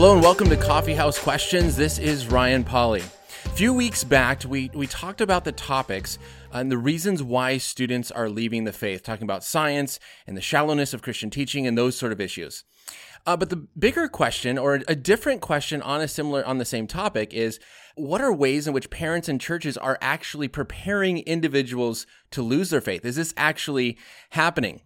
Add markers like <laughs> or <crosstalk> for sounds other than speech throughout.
Hello and welcome to Coffee House Questions. This is Ryan Pauly. A few weeks back, we, we talked about the topics and the reasons why students are leaving the faith, talking about science and the shallowness of Christian teaching and those sort of issues. Uh, but the bigger question, or a different question on a similar on the same topic, is what are ways in which parents and churches are actually preparing individuals to lose their faith? Is this actually happening?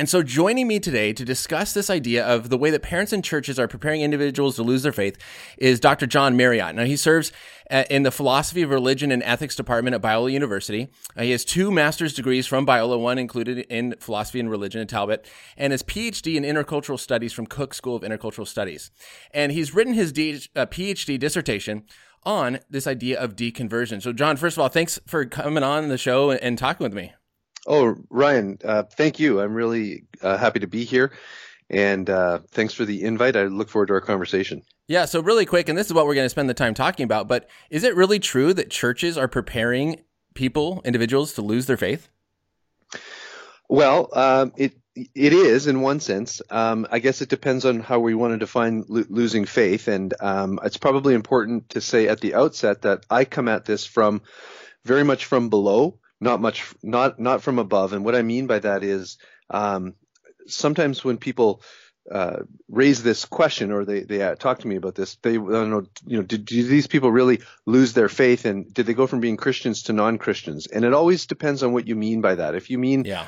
And so, joining me today to discuss this idea of the way that parents and churches are preparing individuals to lose their faith is Dr. John Marriott. Now, he serves uh, in the Philosophy of Religion and Ethics Department at Biola University. Uh, he has two master's degrees from Biola, one included in Philosophy and Religion at Talbot, and his PhD in Intercultural Studies from Cook School of Intercultural Studies. And he's written his D- uh, PhD dissertation on this idea of deconversion. So, John, first of all, thanks for coming on the show and talking with me. Oh, Ryan, uh, thank you. I'm really uh, happy to be here. And uh, thanks for the invite. I look forward to our conversation. Yeah, so really quick, and this is what we're going to spend the time talking about, but is it really true that churches are preparing people, individuals, to lose their faith? Well, um, it it is in one sense. Um, I guess it depends on how we want to define lo- losing faith, and um, it's probably important to say at the outset that I come at this from very much from below not much, not not from above. And what I mean by that is um, sometimes when people uh, raise this question or they they uh, talk to me about this, they don't know, you know, did, do these people really lose their faith and did they go from being Christians to non-Christians? And it always depends on what you mean by that. If you mean yeah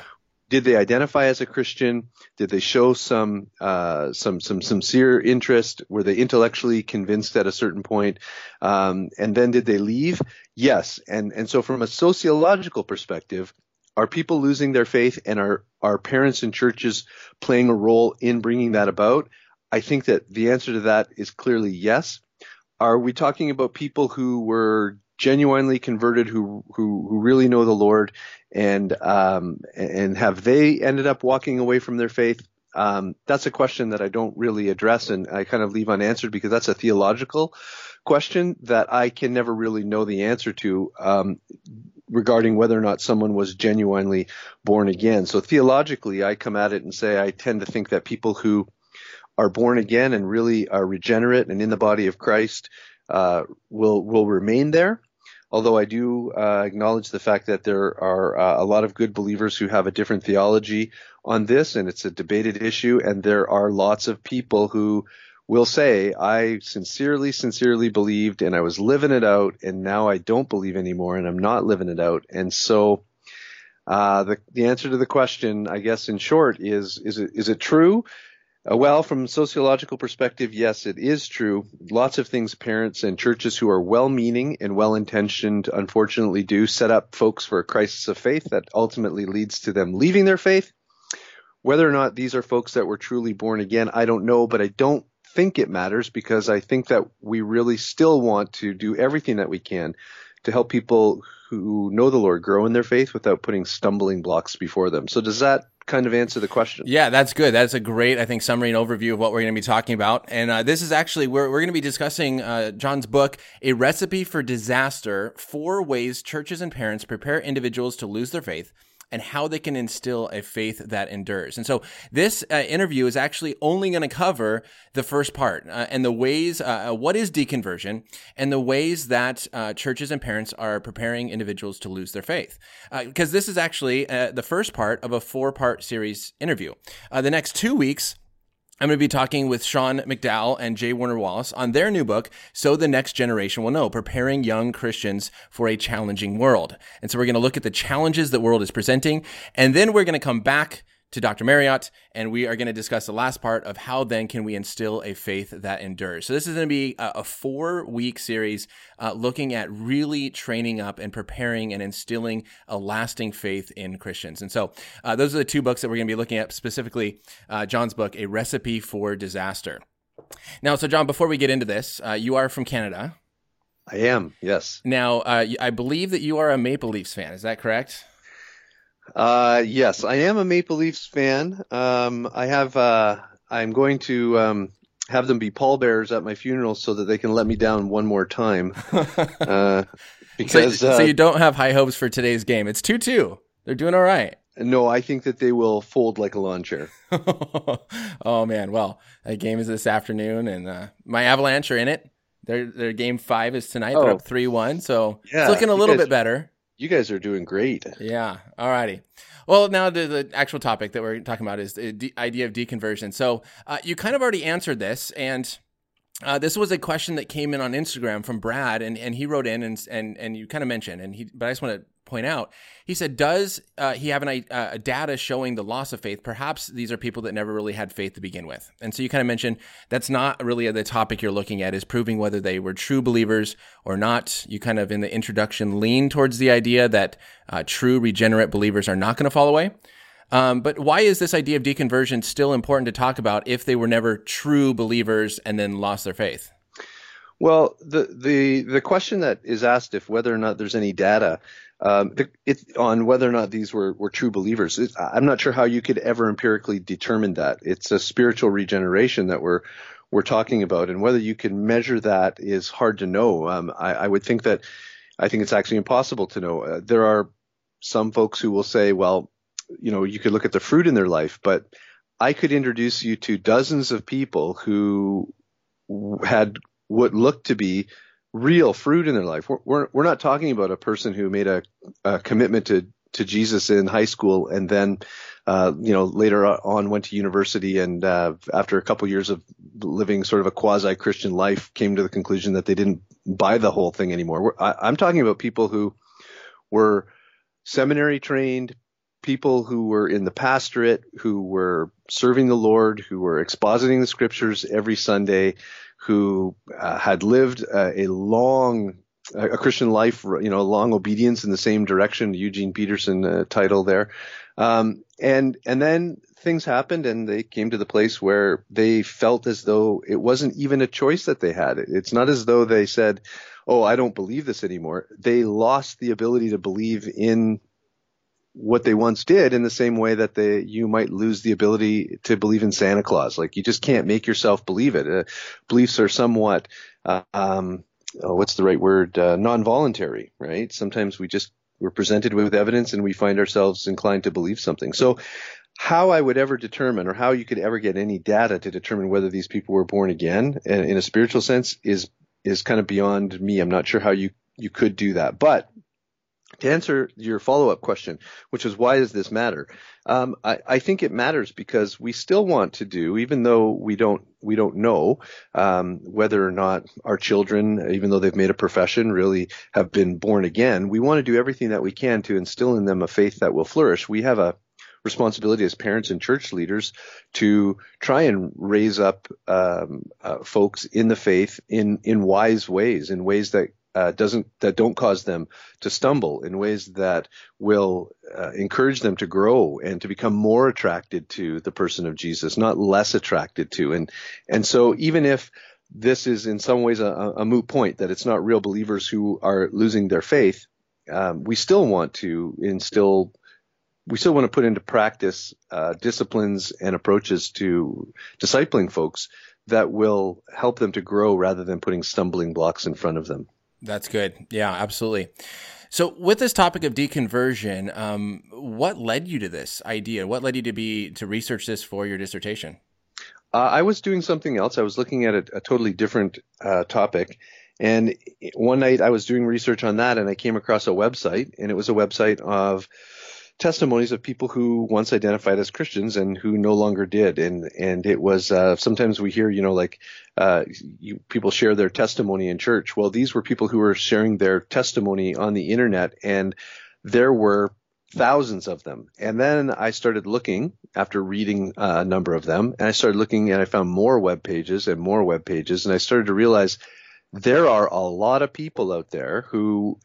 did they identify as a Christian? Did they show some uh, some some sincere interest? Were they intellectually convinced at a certain point? Um, and then did they leave? Yes. And and so from a sociological perspective, are people losing their faith, and are are parents and churches playing a role in bringing that about? I think that the answer to that is clearly yes. Are we talking about people who were genuinely converted who who who really know the Lord and um, and have they ended up walking away from their faith? Um, that's a question that I don't really address and I kind of leave unanswered because that's a theological question that I can never really know the answer to um, regarding whether or not someone was genuinely born again. So theologically, I come at it and say I tend to think that people who are born again and really are regenerate and in the body of Christ uh, will will remain there although I do uh, acknowledge the fact that there are uh, a lot of good believers who have a different theology on this, and it's a debated issue, and there are lots of people who will say, I sincerely, sincerely believed, and I was living it out, and now I don't believe anymore, and I'm not living it out. And so, uh, the, the answer to the question, I guess in short, is, is it, is it true? Uh, well, from a sociological perspective, yes, it is true. Lots of things parents and churches who are well-meaning and well-intentioned, unfortunately, do set up folks for a crisis of faith that ultimately leads to them leaving their faith. Whether or not these are folks that were truly born again, I don't know, but I don't think it matters because I think that we really still want to do everything that we can to help people who know the Lord grow in their faith without putting stumbling blocks before them. So does that kind of answer the question? Yeah, that's good. That's a great, I think, summary and overview of what we're going to be talking about. And uh, this is actually, we're, we're going to be discussing uh, John's book, A Recipe for Disaster Four Ways Churches and Parents Prepare Individuals to Lose Their Faith and how they can instill a faith that endures. And so this uh, interview is actually only going to cover the first part uh, and the ways, uh, uh what is deconversion and the ways that uh, churches and parents are preparing individuals to lose their faith. Because uh, this is actually the first part of a four part series interview. the next two weeks, I'm going to be talking with Sean McDowell and J. Warner Wallace on their new book, So the Next Generation Will Know Preparing Young Christians for a Challenging World. And so we're going to look at the challenges the world is presenting, and then we're going to come back to Dr. Marriott, and we are going to discuss the last part of how then can we instill a faith that endures. So this is going to be a, four week series uh, looking at really training up and preparing and instilling a lasting faith in Christians. And so uh, those are the two books that we're going to be looking at specifically. Uh, John's book, A Recipe for Disaster. Now, so John, before we get into this, uh, you are from Canada. I am, yes. Now, uh, I believe that you are a Maple Leafs fan. Is that correct? Uh, yes, I am a Maple Leafs fan. Um, I have. Uh, I'm going to um, have them be pallbearers at my funeral so that they can let me down one more time. <laughs> uh, <laughs> because so, so, uh, you don't have high hopes for today's game. It's two two. They're doing all right. no, I think that they will fold like a lawn chair. <laughs> oh man, well, that game is this afternoon, and uh, my Avalanche are in it. Their their game five is tonight. They're oh. up three one, so yeah, it's looking a little guys, bit better. You guys are doing great. Yeah. All righty. Well, now the, the actual topic that we're talking about is the de- idea of deconversion. So uh, you kind of already answered this, and uh, this was a question that came in on Instagram from Brad, and, and he wrote in and and and you kind of mentioned, and he, but I just want to point out. He said, "Does uh, he have uh, a data showing the loss of faith? Perhaps these are people that never really had faith to begin with." And so you kind of mentioned that's not really the topic you're looking at is proving whether they were true believers or not. You kind of in the introduction lean towards the idea that uh, true regenerate believers are not going to fall away. Um, but why is this idea of deconversion still important to talk about if they were never true believers and then lost their faith? Well, the the the question that is asked if whether or not there's any data um, it, on whether or not these were, were true believers. It, I'm not sure how you could ever empirically determine that. It's a spiritual regeneration that we're we're talking about, and whether you can measure that is hard to know. Um, I, I, would think that I think it's actually impossible to know. Uh, there are some folks who will say, well, you know, you could look at the fruit in their life, but I could introduce you to dozens of people who had what looked to be real fruit in their life. We're, we're, we're not talking about a person who made a, a commitment to, to Jesus in high school and then, uh, you know, later on went to university and, uh, after a couple years of living sort of a quasi Christian life came to the conclusion that they didn't buy the whole thing anymore. I, I'm talking about people who were seminary trained, people who were in the pastorate, who were serving the Lord, who were expositing the scriptures every Sunday, who uh, had lived uh, a long a Christian life, you know, long obedience in the same direction, Eugene Peterson uh, title there. Um, and, and then things happened and they came to the place where they felt as though it wasn't even a choice that they had. It's not as though they said, Oh, I don't believe this anymore. They lost the ability to believe in what they once did in the same way that they you might lose the ability to believe in Santa Claus. Like you just can't make yourself believe it. Uh, beliefs are somewhat uh, um, oh, what's the right word? Uh, non-voluntary, right? Sometimes we just we're presented with evidence and we find ourselves inclined to believe something. So how I would ever determine or how you could ever get any data to determine whether these people were born again in a spiritual sense is is kind of beyond me. I'm not sure how you you could do that. But to answer your follow-up question, which is why does this matter? Um, I, I, think it matters because we still want to do, even though we don't we don't know um, whether or not our children, even though they've made a profession, really have been born again. We want to do everything that we can to instill in them a faith that will flourish. We have a responsibility as parents and church leaders to try and raise up um, uh, folks in the faith in in wise ways, in ways that uh, doesn't that don't cause them to stumble in ways that will uh, encourage them to grow and to become more attracted to the person of Jesus, not less attracted to. And and so even if this is in some ways a, a moot point that it's not real believers who are losing their faith, um, we still want to instill. We still want to put into practice uh, disciplines and approaches to discipling folks that will help them to grow rather than putting stumbling blocks in front of them. That's good. Yeah, absolutely. So, with this topic of deconversion, um, what led you to this idea? What led you to be to research this for your dissertation? Uh, I was doing something else. I was looking at a, a totally different uh, topic, and one night I was doing research on that, and I came across a website, and it was a website of testimonies of people who once identified as Christians and who no longer did. And and it was uh, sometimes we hear you know like uh, you, people share their testimony in church. Well, these were people who were sharing their testimony on the internet, and there were thousands of them. And then I started looking after reading uh, a number of them, and I started looking and I found more web pages and more web pages, and I started to realize there are a lot of people out there who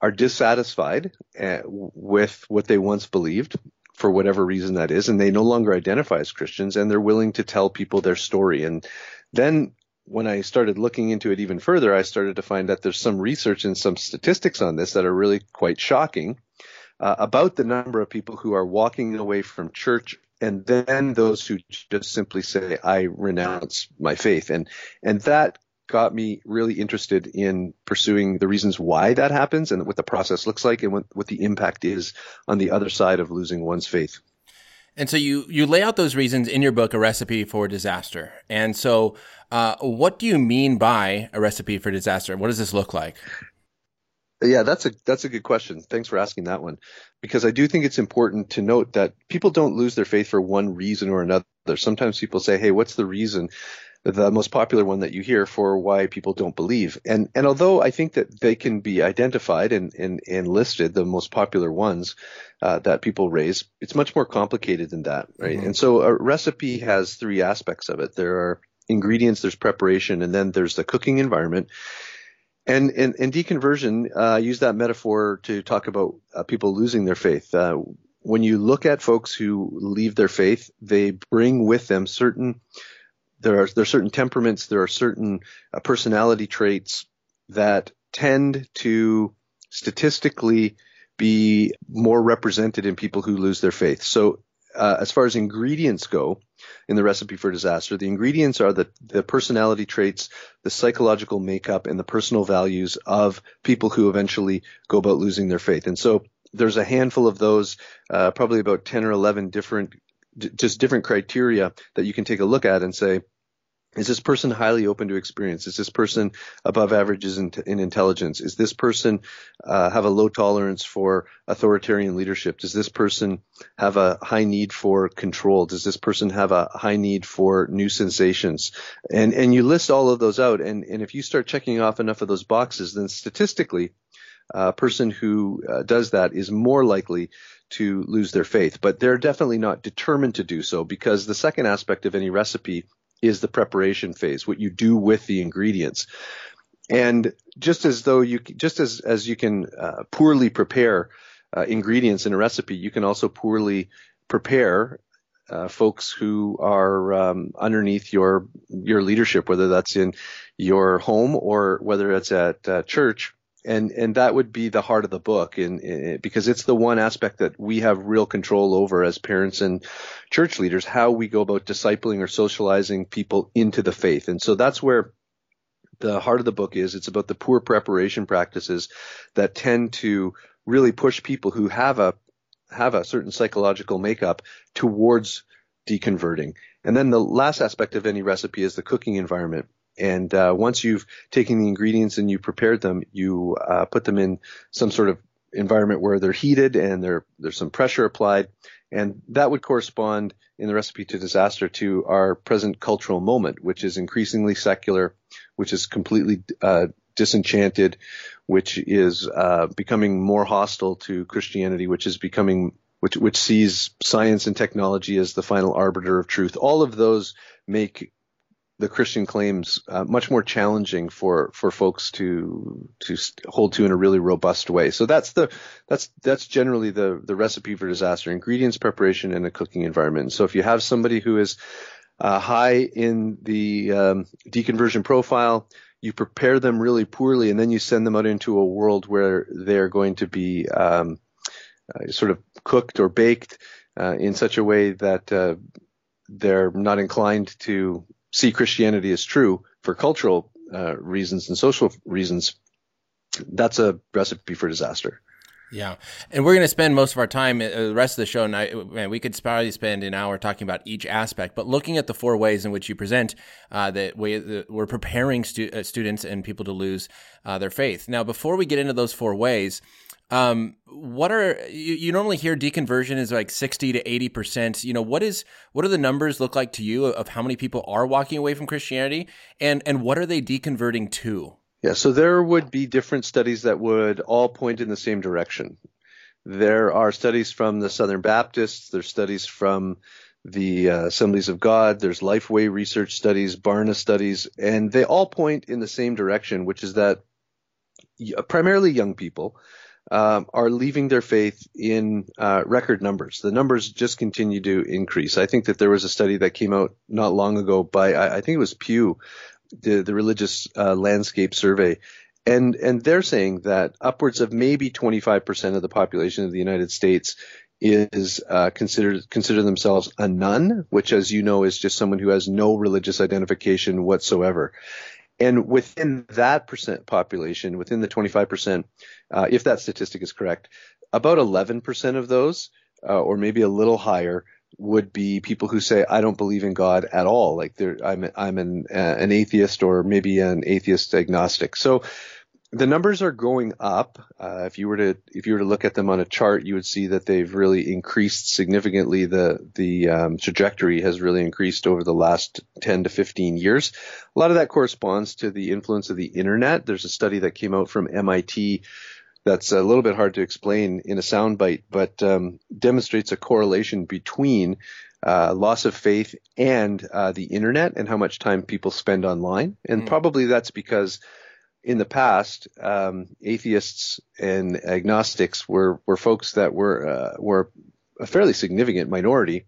are dissatisfied uh, with what they once believed for whatever reason that is, and they no longer identify as Christians, and they're willing to tell people their story. And then when I started looking into it even further, I started to find that there's some research and some statistics on this that are really quite shocking uh, about the number of people who are walking away from church and then those who just simply say, I renounce my faith. And, and that got me really interested in pursuing the reasons why that happens and what the process looks like and what, what the impact is on the other side of losing one's faith. And so you you lay out those reasons in your book, A Recipe for Disaster. And so, uh, what do you mean by a recipe for disaster? What does this look like? Yeah, that's a that's a good question. Thanks for asking that one, because I do think it's important to note that people don't lose their faith for one reason or another. Sometimes people say, "Hey, what's the reason?" The most popular one that you hear for why people don't believe. And and although I think that they can be identified and and, and listed, the most popular ones uh, that people raise, it's much more complicated than that, right? Mm-hmm. And so a recipe has three aspects of it. There are ingredients, there's preparation, and then there's the cooking environment. And and, and deconversion, uh, I use that metaphor to talk about uh, people losing their faith. Uh, when you look at folks who leave their faith, they bring with them certain there are there are certain temperaments, there are certain uh, personality traits that tend to statistically be more represented in people who lose their faith. So, uh, as far as ingredients go in the recipe for disaster, the ingredients are the, the personality traits, the psychological makeup, and the personal values of people who eventually go about losing their faith. And so there's a handful of those, uh, probably about 10 or 11 different just different criteria that you can take a look at and say, is this person highly open to experience? Is this person above averages in, in intelligence? Is this person uh, have a low tolerance for authoritarian leadership? Does this person have a high need for control? Does this person have a high need for new sensations? And and you list all of those out, and and if you start checking off enough of those boxes, then statistically, a person who uh, does that is more likely to lose their faith, but they're definitely not determined to do so because the second aspect of any recipe is the preparation phase, what you do with the ingredients. And just as though you, just as, as you can uh, poorly prepare uh, ingredients in a recipe, you can also poorly prepare uh, folks who are um, underneath your your leadership, whether that's in your home or whether it's at uh, church and and that would be the heart of the book because it's the one aspect that we have real control over as parents and church leaders how we go about discipling or socializing people into the faith. And so that's where the heart of the book is. It's about the poor preparation practices that tend to really push people who have a have a certain psychological makeup towards deconverting. And then the last aspect of any recipe is the cooking environment and uh, once you've taken the ingredients and you prepared them, you uh, put them in some sort of environment where they're heated and there's some pressure applied. And that would correspond in the recipe to disaster to our present cultural moment, which is increasingly secular, which is completely uh, disenchanted, which is uh, becoming more hostile to Christianity, which is becoming which which sees science and technology as the final arbiter of truth. All of those make the Christian claims uh, much more challenging for for folks to to hold to in a really robust way. So that's the that's that's generally the the recipe for disaster: ingredients, preparation, and a cooking environment. So if you have somebody who is uh, high in the um, deconversion profile, you prepare them really poorly, and then you send them out into a world where they're going to be um, uh, sort of cooked or baked uh, in such a way that uh, they're not inclined to see Christianity as true for cultural uh, reasons and social reasons, that's a recipe for disaster. Yeah, and we're going to spend most of our time, uh, the rest of the show, and I, man, we could probably spend an hour talking about each aspect. But looking at the four ways in which you present uh, that we, that we're preparing stu- uh, students and people to lose uh, their faith. Now, before we get into those four ways, um, what are you, you normally hear deconversion is like 60 to 80 percent. You know what is what do the numbers look like to you of how many people are walking away from christianity? And and what are they deconverting to? Yeah so there would be different studies that would all point in the same direction. There are studies from the southern baptists there's studies from the uh, assemblies of god there's lifeway research studies barna studies and they all point in the same direction which is that primarily young people um, are leaving their faith in uh, record numbers. The numbers just continue to increase. I think that there was a study that came out not long ago by I, I think it was Pew, the the religious uh, landscape survey, and and they're saying that upwards of maybe 25% of the population of the United States is uh, considered consider themselves a none, which, as you know, is just someone who has no religious identification whatsoever. And within that percent population, within the 25%, uh, if that statistic is correct, about 11% of those, uh, or maybe a little higher, would be people who say, "I don't believe in God at all." Like I'm I'm an uh, an atheist or maybe an atheist agnostic. So the numbers are going up. Uh, if you were to if you were to look at them on a chart, you would see that they've really increased significantly. The the um, trajectory has really increased over the last 10 to 15 years. A lot of that corresponds to the influence of the internet. There's a study that came out from MIT that's a little bit hard to explain in a soundbite, but um, demonstrates a correlation between uh, loss of faith and uh, the internet and how much time people spend online. And mm. probably that's because in the past, um, atheists and agnostics were were folks that were uh, were a fairly significant minority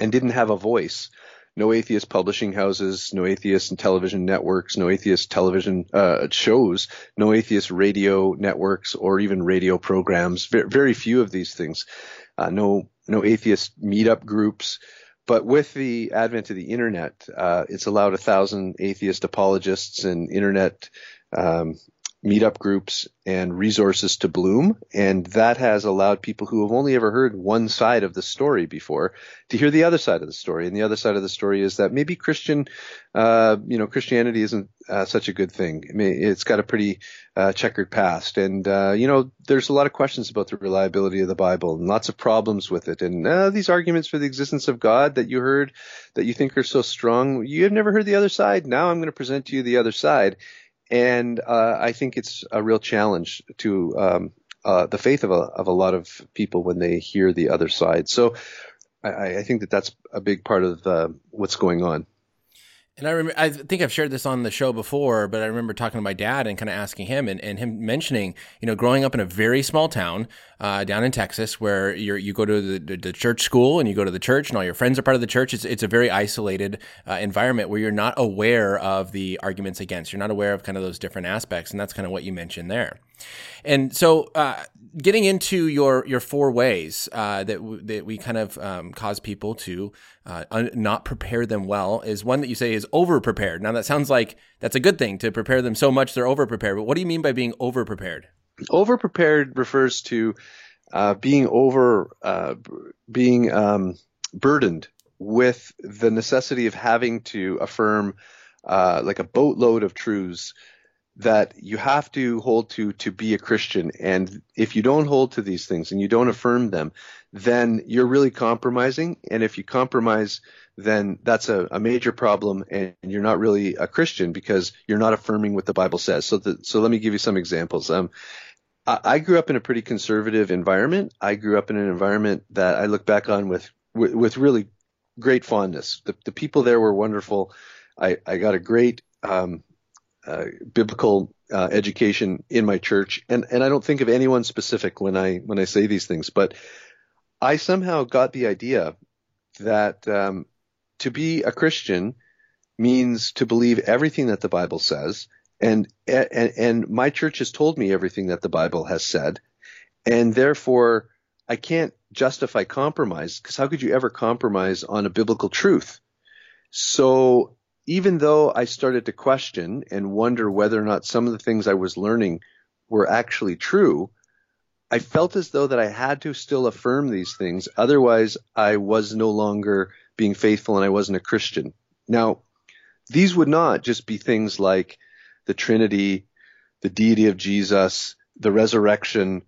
and didn't have a voice no atheist publishing houses, no atheist television networks, no atheist television uh, shows, no atheist radio networks or even radio programs. Very, very few of these things. Uh, no no atheist meetup groups. But with the advent of the internet, uh, it's allowed a thousand atheist apologists and internet um, meetup groups and resources to bloom. And that has allowed people who have only ever heard one side of the story before to hear the other side of the story. And the other side of the story is that maybe Christian, uh, you know, Christianity isn't uh, such a good thing. I mean, it's got a pretty uh, checkered past. And, uh, you know, there's a lot of questions about the reliability of the Bible and lots of problems with it. And uh, these arguments for the existence of God that you heard that you think are so strong, you have never heard the other side. Now I'm going to present to you the other side and uh, I think it's a real challenge to um, uh, the faith of a, of a lot of people when they hear the other side. So I, I think that that's a big part of uh, what's going on. And I remember, I think I've shared this on the show before, but I remember talking to my dad and kind of asking him and, and him mentioning, you know, growing up in a very small town uh, down in Texas where you you go to the, the, church school and you go to the church and all your friends are part of the church. It's, it's a very isolated uh, environment where you're not aware of the arguments against. You're not aware of kind of those different aspects. And that's kind of what you mentioned there. And so, uh, getting into your your four ways uh, that w- that we kind of um, cause people to uh, un- not prepare them well is one that you say is over prepared. Now that sounds like that's a good thing to prepare them so much they're over prepared. But what do you mean by being over prepared? Over prepared refers to uh, being over uh, being um, burdened with the necessity of having to affirm uh, like a boatload of truths that you have to hold to to be a Christian. And if you don't hold to these things and you don't affirm them, then you're really compromising. And if you compromise, then that's a, a major problem and you're not really a Christian because you're not affirming what the Bible says. So the, so let me give you some examples. Um, I, I grew up in a pretty conservative environment. I grew up in an environment that I look back on with, with, with really great fondness. The, the people there were wonderful. I, I got a great, um, uh, biblical uh, education in my church, and and I don't think of anyone specific when I when I say these things, but I somehow got the idea that um, to be a Christian means to believe everything that the Bible says, and, and and my church has told me everything that the Bible has said, and therefore I can't justify compromise because how could you ever compromise on a biblical truth? So even though I started to question and wonder whether or not some of the things I was learning were actually true, I felt as though that I had to still affirm these things. Otherwise, I was no longer being faithful and I wasn't a Christian. Now, these would not just be things like the Trinity, the deity of Jesus, the resurrection,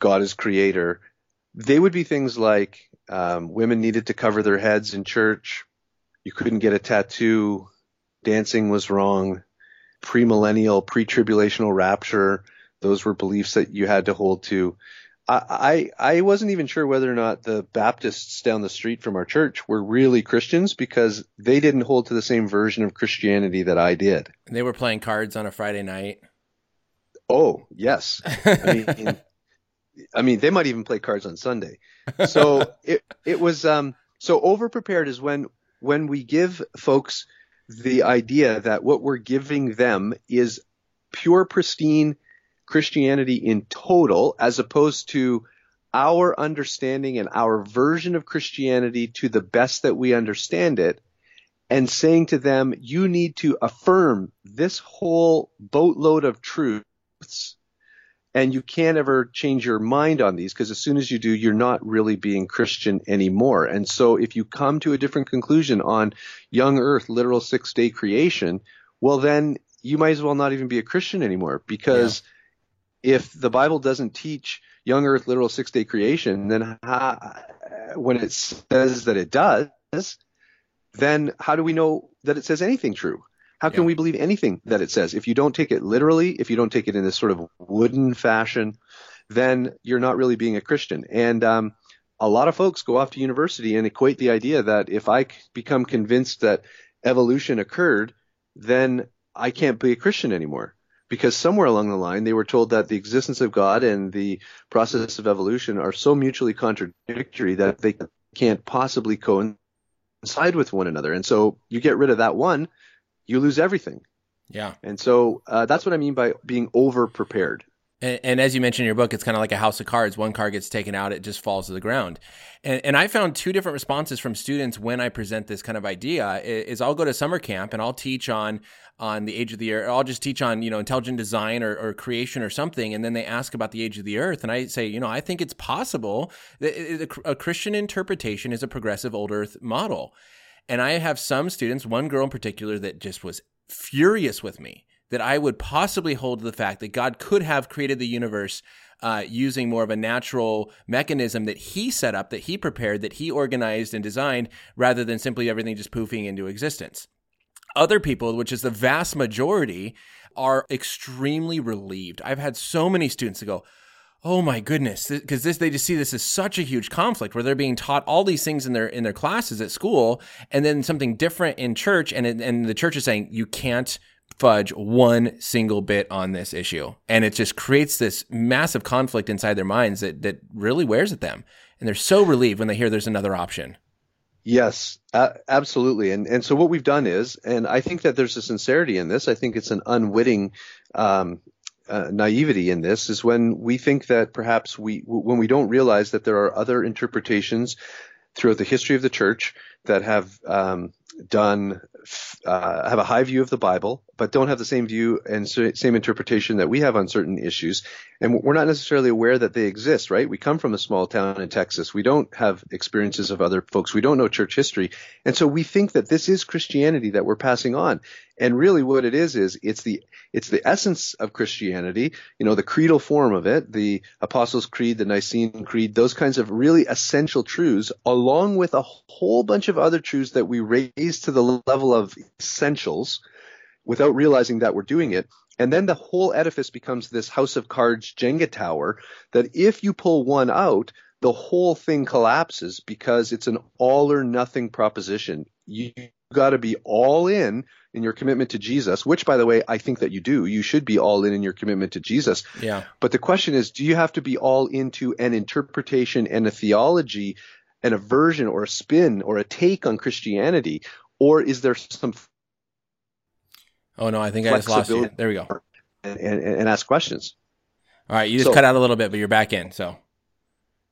God is creator. They would be things like um, women needed to cover their heads in church, you couldn't get a tattoo. Dancing was wrong. Premillennial, pre-tribulational rapture. Those were beliefs that you had to hold to. I, I, I wasn't even sure whether or not the Baptists down the street from our church were really Christians because they didn't hold to the same version of Christianity that I did. They were playing cards on a Friday night. Oh, yes. I mean, <laughs> I mean, they might even play cards on Sunday. So <laughs> it, it was, um, so over prepared is when when we give folks the idea that what we're giving them is pure, pristine Christianity in total, as opposed to our understanding and our version of Christianity to the best that we understand it. and saying to them, you need to affirm this whole boatload of truths and you can't ever change your mind on these because as soon as you do, you're not really being Christian anymore. And so if you come to a different conclusion on young earth, literal six day creation, well, then you might as well not even be a Christian anymore because yeah. if the Bible doesn't teach young earth, literal six day creation, then how, when it says that it does, then how do we know that it says anything true? How can yeah. we believe anything that it says? If you don't take it literally, if you don't take it in this sort of wooden fashion, then you're not really being a Christian. And um, a lot of folks go off to university and equate the idea that if I become convinced that evolution occurred, then I can't be a Christian anymore. Because somewhere along the line, they were told that the existence of God and the process of evolution are so mutually contradictory that they can't possibly coincide with one another. And so you get rid of that one, you lose everything. Yeah. And so uh, that's what I mean by being over prepared. And, and, as you mentioned in your book, it's kind of like a house of cards. One card gets taken out, it just falls to the ground. And, and I found two different responses from students when I present this kind of idea. Is I'll go to summer camp and I'll teach on on the age of the earth. I'll just teach on you know intelligent design or, or creation or something, and then they ask about the age of the earth, and I say, you know, I think it's possible that a Christian interpretation is a progressive old Earth model. And I have some students, one girl in particular, that just was furious with me that I would possibly hold to the fact that God could have created the universe uh, using more of a natural mechanism that he set up, that he prepared, that he organized and designed, rather than simply everything just poofing into existence. Other people, which is the vast majority, are extremely relieved. I've had so many students that go, oh my goodness because this they just see this as such a huge conflict where they're being taught all these things in their in their classes at school and then something different in church and and the church is saying you can't fudge one single bit on this issue and it just creates this massive conflict inside their minds that that really wears at them and they're so relieved when they hear there's another option Yes, absolutely. And and so what we've done is, and I think that there's a sincerity in this. I think it's an unwitting um, uh, naivety in this is when we think that perhaps we when we don't realize that there are other interpretations throughout the history of the church that have um, done uh, have a high view of the Bible, but don't have the same view and same interpretation that we have on certain issues. And we're not necessarily aware that they exist, right? We come from a small town in Texas. We don't have experiences of other folks. We don't know church history. And so we think that this is Christianity that we're passing on. And really what it is, is it's the, it's the essence of Christianity, you know, the creedal form of it, the Apostles' Creed, the Nicene Creed, those kinds of really essential truths, along with a whole bunch of other truths that we raise to the level of essentials without realizing that we're doing it. And then the whole edifice becomes this house of cards Jenga tower that if you pull one out, the whole thing collapses because it's an all or nothing proposition. You got to be all in in your commitment to Jesus, which by the way, I think that you do. You should be all in in your commitment to Jesus. Yeah. But the question is, do you have to be all into an interpretation and a theology and a version or a spin or a take on Christianity? Or is there some Oh no, I think I just lost you. There we go. And, and, and ask questions. All right, you just so, cut out a little bit, but you're back in. So.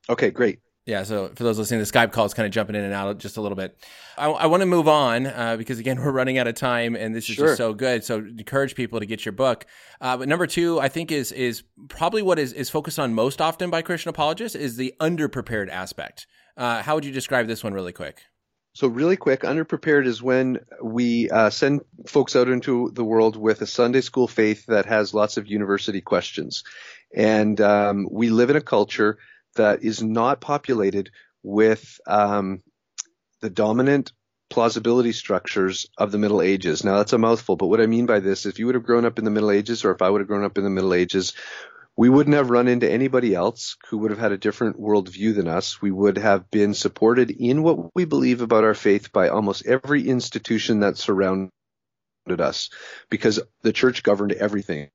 Okay, great. Yeah, so for those listening, the Skype call is kind of jumping in and out just a little bit. I, I want to move on uh, because again <laughs> we're running out of time, and this is sure. just so good. So encourage people to get your book. Uh, but number two, I think is is probably what is is focused on most often by Christian apologists is the underprepared aspect. Uh, how would you describe this one, really quick? So really quick, underprepared is when we uh, send folks out into the world with a Sunday school faith that has lots of university questions, and um, we live in a culture that is not populated with um, the dominant plausibility structures of the Middle Ages. Now that's a mouthful, but what I mean by this, if you would have grown up in the Middle Ages, or if I would have grown up in the Middle Ages, we wouldn't have run into anybody else who would have had a different worldview than us. We would have been supported in what we believe about our faith by almost every institution that surrounded us, because the church governed everything.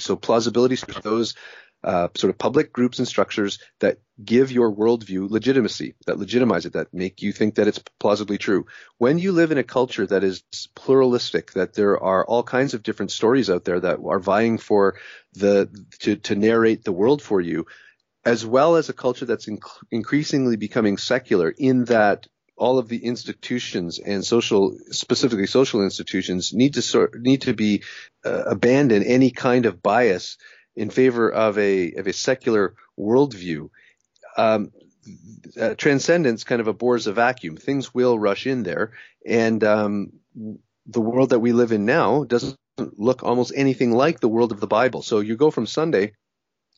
So plausibility, for those uh, sort of public groups and structures that give your worldview legitimacy, that legitimize it, that make you think that it's plausibly true. When you live in a culture that is pluralistic, that there are all kinds of different stories out there that are vying for the to, to narrate the world for you, as well as a culture that's inc- increasingly becoming secular in that all of the institutions and social, specifically social institutions, need to sort need to be uh, abandon any kind of bias in favor of a of a secular worldview. Um, uh, transcendence kind of abhors a vacuum. Things will rush in there, and um, the world that we live in now doesn't look almost anything like the world of the Bible. So you go from Sunday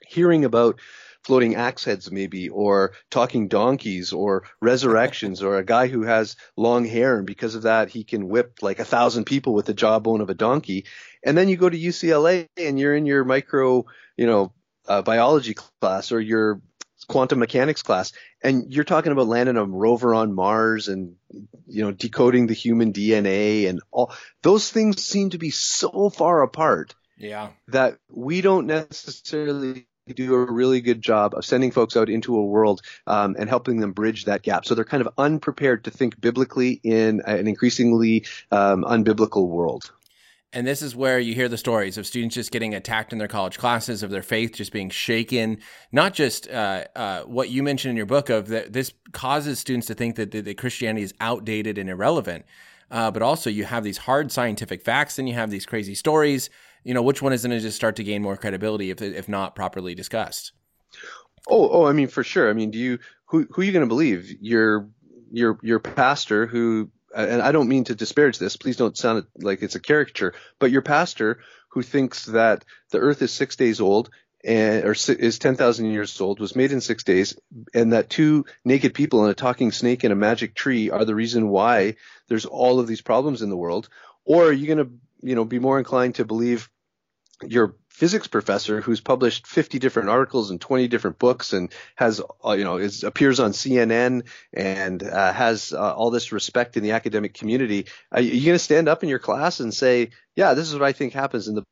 hearing about floating axe heads maybe or talking donkeys or resurrections or a guy who has long hair and because of that he can whip like a thousand people with the jawbone of a donkey. And then you go to UCLA and you're in your micro you know uh, biology class or your quantum mechanics class and you're talking about landing a rover on Mars and you know decoding the human DNA and all those things seem to be so far apart yeah. that we don't necessarily do a really good job of sending folks out into a world um, and helping them bridge that gap. So they're kind of unprepared to think biblically in an increasingly um, unbiblical world. And this is where you hear the stories of students just getting attacked in their college classes, of their faith just being shaken. Not just uh, uh, what you mentioned in your book of that this causes students to think that, that, that Christianity is outdated and irrelevant, uh, but also you have these hard scientific facts and you have these crazy stories you know, which one is going to just start to gain more credibility if if not properly discussed? Oh, oh, I mean, for sure. I mean, do you who who are you going to believe? Your your your pastor who and I don't mean to disparage this. Please don't sound like it's a caricature, but your pastor who thinks that the earth is six days old and, or is 10,000 years old, was made in six days, and that two naked people and a talking snake and a magic tree are the reason why there's all of these problems in the world? Or are you going to, you know, be more inclined to believe your physics professor who's published 50 different articles and 20 different books and has uh, you know is appears on CNN and uh, has uh, all this respect in the academic community are you going to stand up in your class and say yeah this is what I think happens in the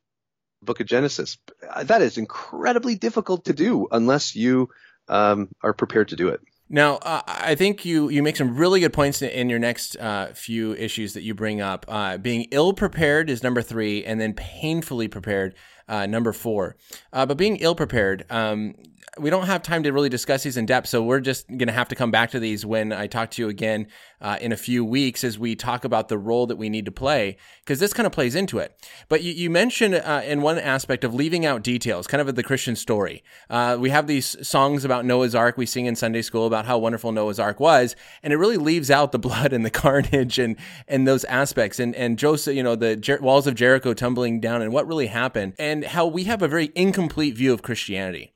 book of Genesis that is incredibly difficult to do unless you um, are prepared to do it now, uh, I think you you make some really good points in your next uh, few issues that you bring up. Uh, being ill prepared is number three, and then painfully prepared uh, number four. Uh, but being ill prepared, um, we don't have time to really discuss these in depth, so we're just going to have to come back to these when I talk to you again uh, in a few weeks as we talk about the role that we need to play, because this kind of plays into it. But you, you mentioned uh, in one aspect of leaving out details, kind of the Christian story. Uh, we have these songs about Noah's Ark we sing in Sunday school about how wonderful Noah's Ark was, and it really leaves out the <laughs> blood and the carnage and and those aspects, and and Joseph, you know, the Jer- walls of Jericho tumbling down, and what really happened, and how we have a very incomplete view of Christianity.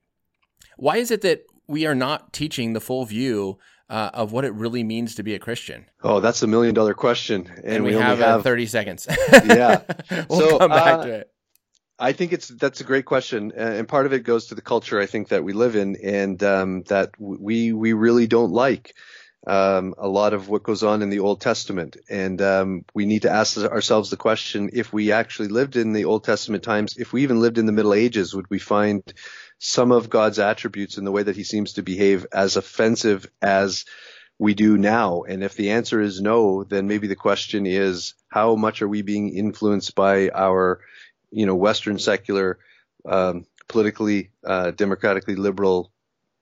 Why is it that we are not teaching the full view uh, of what it really means to be a Christian? Oh, that's a million dollar question, and, and we, we, have, have... 30 seconds. <laughs> yeah, we'll so, come back uh, to it. I think it's that's a great question, and part of it goes to the culture I think that we live in, and um, that we we really don't like um, a lot of what goes on in the Old Testament, and um, we need to ask ourselves the question: if we actually lived in the Old Testament times, if we even lived in the Middle Ages, would we find some of God's attributes in the way that he seems to behave as offensive as we do now? And if the answer is no, then maybe the question is how much are we being influenced by our, you know, Western secular, um, politically, uh, democratically liberal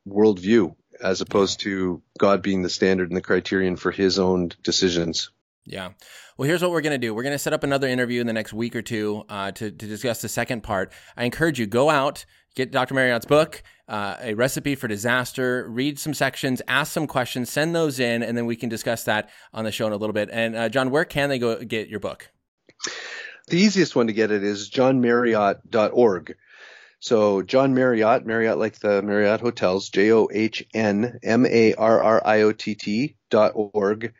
worldview as opposed to God being the standard and the criterion for his own decisions? Yeah. Well, here's what we're going to do. We're going to set up another interview in the next week or two uh, to, to discuss the second part. I encourage you, go out, get Dr. Marriott's book, uh, A Recipe for Disaster, read some sections, ask some questions, send those in, and then we can discuss that on the show in a little bit. And uh, John, where can they go get your book? The easiest one to get it is johnmarriott.org. So John Marriott, Marriott like the Marriott hotels, J O H N M A R R I O T T dot org.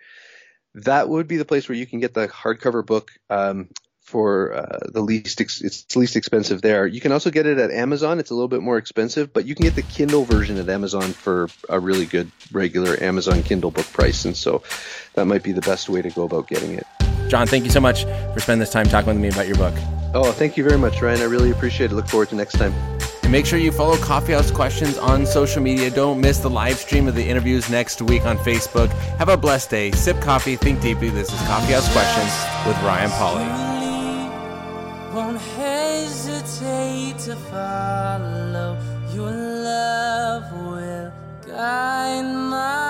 That would be the place where you can get the hardcover book. Um, for uh, the least ex- it's least expensive there. You can also get it at Amazon. It's a little bit more expensive, but you can get the Kindle version at Amazon for a really good regular Amazon Kindle book price, and so that might be the best way to go about getting it. John, thank you so much for spending this time talking with me about your book. Oh, thank you very much, Ryan. I really appreciate it. Look forward to next time. And make sure you follow Coffeehouse Questions on social media. Don't miss the live stream of the interviews next week on Facebook. Have a blessed day. Sip coffee, think deeply. This is Coffeehouse Questions with Ryan Pauly won't hesitate to follow. Your love will guide my way.